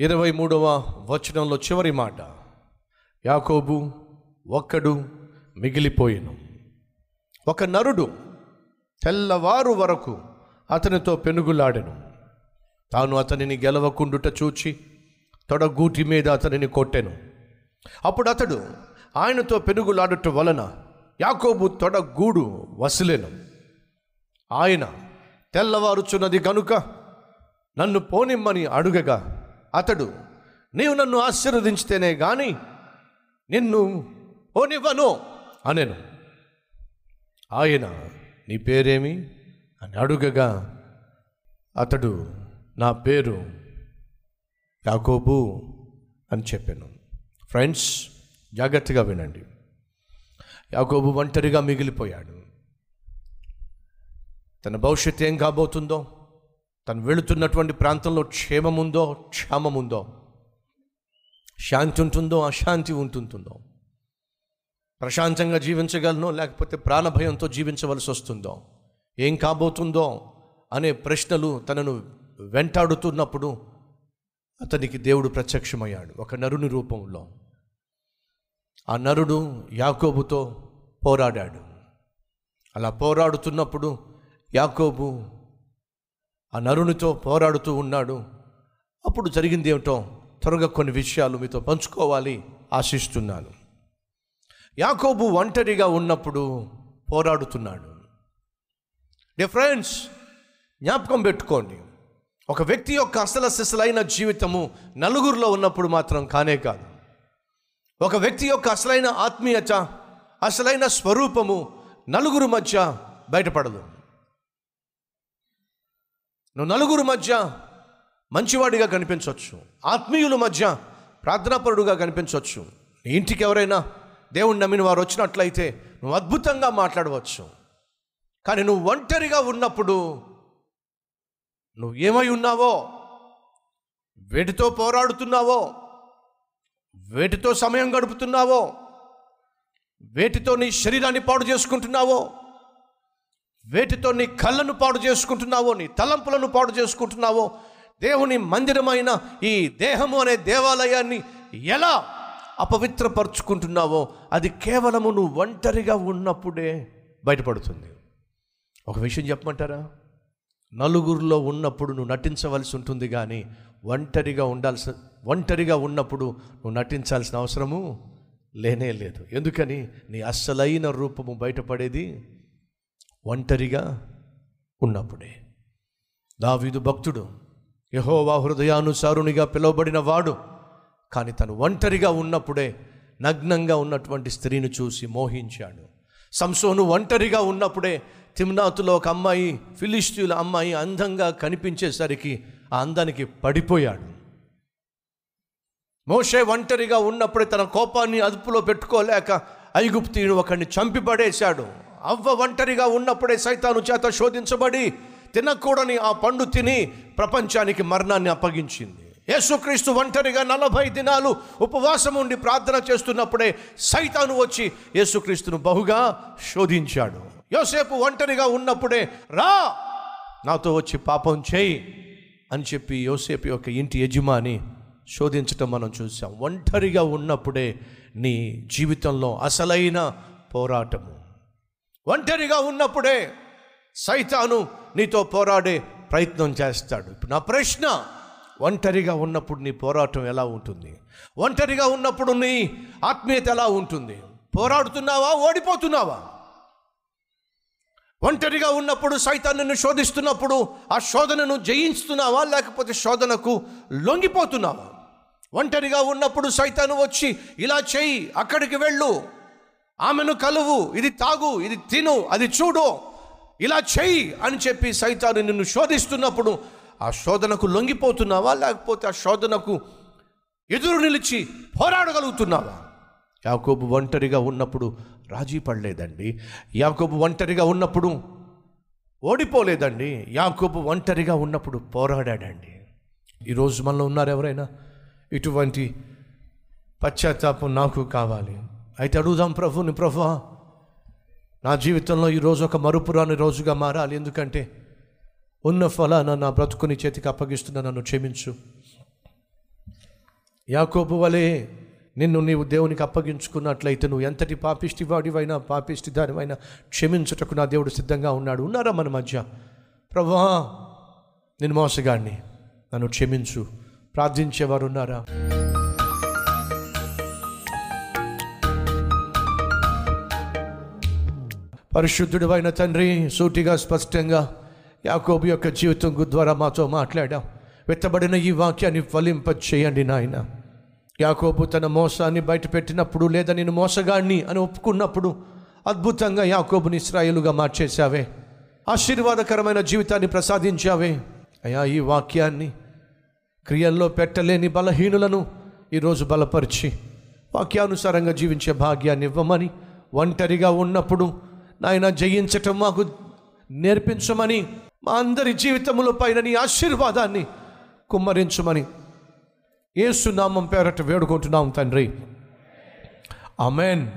ఇరవై మూడవ వచనంలో చివరి మాట. యాకోబు ఒక్కడు మిగిలిపోయాను. ఒక నరుడు తెల్లవారు వరకు అతనితో పెనుగులాడెను. తాను అతనిని గెలవకుండుట చూచి తొడగూటి మీద అతనిని కొట్టెను. అప్పుడు అతడు ఆయనతో పెనుగులాడుట వలన యాకోబు తొడగూడు వసిలేను. ఆయన తెల్లవారుచున్నది కనుక నన్ను పోనిమ్మని అడుగగా అతడు నీవు నన్ను ఆశీర్వదించితేనే కానీ నిన్ను ఓనివ్వను అనెను. ఆయన నీ పేరేమి? అని అడుగగా అతడు నా పేరు యాకోబు అని చెప్పాను. ఫ్రెండ్స్ జాగ్రత్తగా వినండి. యాకోబు ఒంటరిగా మిగిలిపోయాడు. తన భవిష్యత్తు ఏం కాబోతుందో తను వెళుతున్నటువంటి ప్రాంతంలో క్షేమముందో క్షేమముందో? శాంతి ఉంటుందో అశాంతి ఉంటుందో ప్రశాంతంగా జీవించగలనో లేకపోతే ప్రాణభయంతో జీవించవలసి వస్తుందో? ఏం కాబోతుందో? అనే ప్రశ్నలు తనను వెంటాడుతున్నప్పుడు అతనికి దేవుడు ప్రత్యక్షమయ్యాడు ఒక నరుని రూపంలో. ఆ నరుడు యాకోబుతో పోరాడాడు. అలా పోరాడుతున్నప్పుడు యాకోబు ఆ నరునితో పోరాడుతూ ఉన్నాడు. అప్పుడు జరిగింది ఏమిటో త్వరగా కొన్ని విషయాలు మీతో పంచుకోవాలి ఆశిస్తున్నాను. యాకోబు ఒంటరిగా ఉన్నప్పుడు పోరాడుతున్నాడు. డే ఫ్రెండ్స్ జ్ఞాపకం పెట్టుకోండి. ఒక వ్యక్తి యొక్క అసలు సిసలైన జీవితము నలుగురిలో ఉన్నప్పుడు మాత్రం కానే కాదు. ఒక వ్యక్తి యొక్క అసలైన ఆత్మీయత అసలైన స్వరూపము నలుగురు మధ్య బయటపడదు. నువ్వు నలుగురు మధ్య మంచివాడిగా కనిపించవచ్చు ఆత్మీయుల మధ్య ప్రార్థనాపరుడుగా కనిపించవచ్చు నీ ఇంటికి ఎవరైనా దేవుణ్ణి నమ్మిన వారు వచ్చినట్లయితే నువ్వు అద్భుతంగా మాట్లాడవచ్చు. కానీ నువ్వు ఒంటరిగా ఉన్నప్పుడు నువ్వు ఏమై ఉన్నావో వేటితో పోరాడుతున్నావో వేటితో సమయం గడుపుతున్నావో వేటితో నీ శరీరాన్ని పాడు చేసుకుంటున్నావో వేటితో నీ కళ్ళను పాడు చేసుకుంటున్నావో నీ తలంపులను పాడు చేసుకుంటున్నావో దేవుని మందిరమైన ఈ దేహము అనే దేవాలయాన్ని ఎలా అపవిత్రపరుచుకుంటున్నావో అది కేవలము నువ్వు ఒంటరిగా ఉన్నప్పుడే బయటపడుతుంది. ఒక విషయం చెప్పమంటారా? నలుగురిలో ఉన్నప్పుడు నువ్వు నటించవలసి ఉంటుంది కానీ ఒంటరిగా ఉండాల్సి ఒంటరిగా ఉన్నప్పుడు నువ్వు నటించాల్సిన అవసరము లేనే లేదు. ఎందుకని? నీ అస్సలైన రూపము బయటపడేది ఒంటరిగా ఉన్నప్పుడే. దావీదు భక్తుడు యహోవా హృదయానుసారునిగా పిలువబడిన వాడు కానీ తను ఒంటరిగా ఉన్నప్పుడే నగ్నంగా ఉన్నటువంటి స్త్రీని చూసి మోహించాడు. సంసోను ఒంటరిగా ఉన్నప్పుడే తిమ్నాతులో ఒక అమ్మాయి ఫిలిస్తీన్ల అమ్మాయి అందంగా కనిపించేసరికి ఆ అందానికి పడిపోయాడు. మోషే ఒంటరిగా ఉన్నప్పుడే తన కోపాన్ని అదుపులో పెట్టుకోలేక ఐగుప్తీయుడు ఒకరిని చంపి పడేశాడు అవ్వ ఒంటరిగా ఉన్నప్పుడే సైతాను చేత శోధించబడి తినకూడని ఆ పండు తిని ప్రపంచానికి మరణాన్ని అప్పగించింది. యేసుక్రీస్తు ఒంటరిగా నలభై దినాలు ఉపవాసం ఉండి ప్రార్థన చేస్తున్నప్పుడే సైతాను వచ్చి యేసుక్రీస్తును బహుగా శోధించాడు. యోసేపు ఒంటరిగా ఉన్నప్పుడే రా నాతో వచ్చి పాపం చేయి అని చెప్పి యోసేపు యొక్క ఇంటి యజమాని శోధించటం మనం చూసాం ఒంటరిగా ఉన్నప్పుడే నీ జీవితంలో అసలైన పోరాటము. ఒంటరిగా ఉన్నప్పుడే సైతాను నీతో పోరాడే ప్రయత్నం చేస్తాడు. ఇప్పుడు నా ప్రశ్న ఒంటరిగా ఉన్నప్పుడు నీ పోరాటం ఎలా ఉంటుంది? ఒంటరిగా ఉన్నప్పుడు నీ ఆత్మీయత ఎలా ఉంటుంది? పోరాడుతున్నావా ఓడిపోతున్నావా? ఒంటరిగా ఉన్నప్పుడు సైతాన్ని శోధిస్తున్నప్పుడు ఆ శోధనను జయించుతున్నావా లేకపోతే శోధనకు లొంగిపోతున్నావా? ఒంటరిగా ఉన్నప్పుడు సైతాను వచ్చి ఇలా చేయి అక్కడికి వెళ్ళు ఆమెను కలువు ఇది తాగు ఇది తిను అది చూడు. ఇలా చెయ్యి అని చెప్పి సైతాను నిన్ను శోధిస్తున్నప్పుడు ఆ శోధనకు లొంగిపోతున్నావా? లేకపోతే ఆ శోధనకు ఎదురు నిలిచి పోరాడగలుగుతున్నావా? యాకోబు ఒంటరిగా ఉన్నప్పుడు రాజీ పడలేదండి. యాకోబు ఒంటరిగా ఉన్నప్పుడు ఓడిపోలేదండి. యాకోబు ఒంటరిగా ఉన్నప్పుడు పోరాడాడండి. ఈరోజు మనలో ఉన్నారు ఎవరైనా ఇటువంటి పశ్చాత్తాపం నాకు కావాలి. అయితే అడుగుదాం ప్రభుని ప్రభు నా జీవితంలో ఈరోజు ఒక మరుపురాని రోజుగా మారాలి. ఎందుకంటే ఉన్న ఫలాన నా బ్రతుకుని చేతికి అప్పగిస్తున్న నన్ను క్షమించు. యాకోబు వలె నిన్ను నీవు దేవునికి అప్పగించుకున్నట్లయితే నువ్వు ఎంతటి పాపిష్టి వాడివైనా పాపిష్టి దానివైనా క్షమించుటకు నా దేవుడు సిద్ధంగా ఉన్నాడు. ఉన్నారా మన మధ్య? ప్రభా నేను మోసగాడిని నన్ను క్షమించు. ప్రార్థించేవారు ఉన్నారా? పరిశుద్ధుడు అయిన తండ్రి సూటిగా స్పష్టంగా యాకోబు యొక్క జీవితం ద్వారా మాతో మాట్లాడాం. వెత్తబడిన ఈ వాక్యాన్ని ఫలింప చేయండి నాయన. యాకోబు తన మోసాన్ని బయటపెట్టినప్పుడు లేదా నేను మోసగాడిని అని ఒప్పుకున్నప్పుడు అద్భుతంగా యాకోబుని ఇస్రాయేలుగా మార్చేశావే. ఆశీర్వాదకరమైన జీవితాన్ని ప్రసాదించావే. అయా ఈ వాక్యాన్ని క్రియల్లో పెట్టలేని బలహీనులను ఈరోజు బలపరిచి వాక్యానుసారంగా జీవించే భాగ్యాన్ని ఇవ్వమని ఒంటరిగా ఉన్నప్పుడు నాయన జయించటం మాకు నేర్పించమని మా అందరి జీవితముల పైన నీ ఆశీర్వాదాన్ని కుమ్మరించమని ఏసునామం పేరట వేడుకుంటున్నాం తండ్రి. ఆమెన్.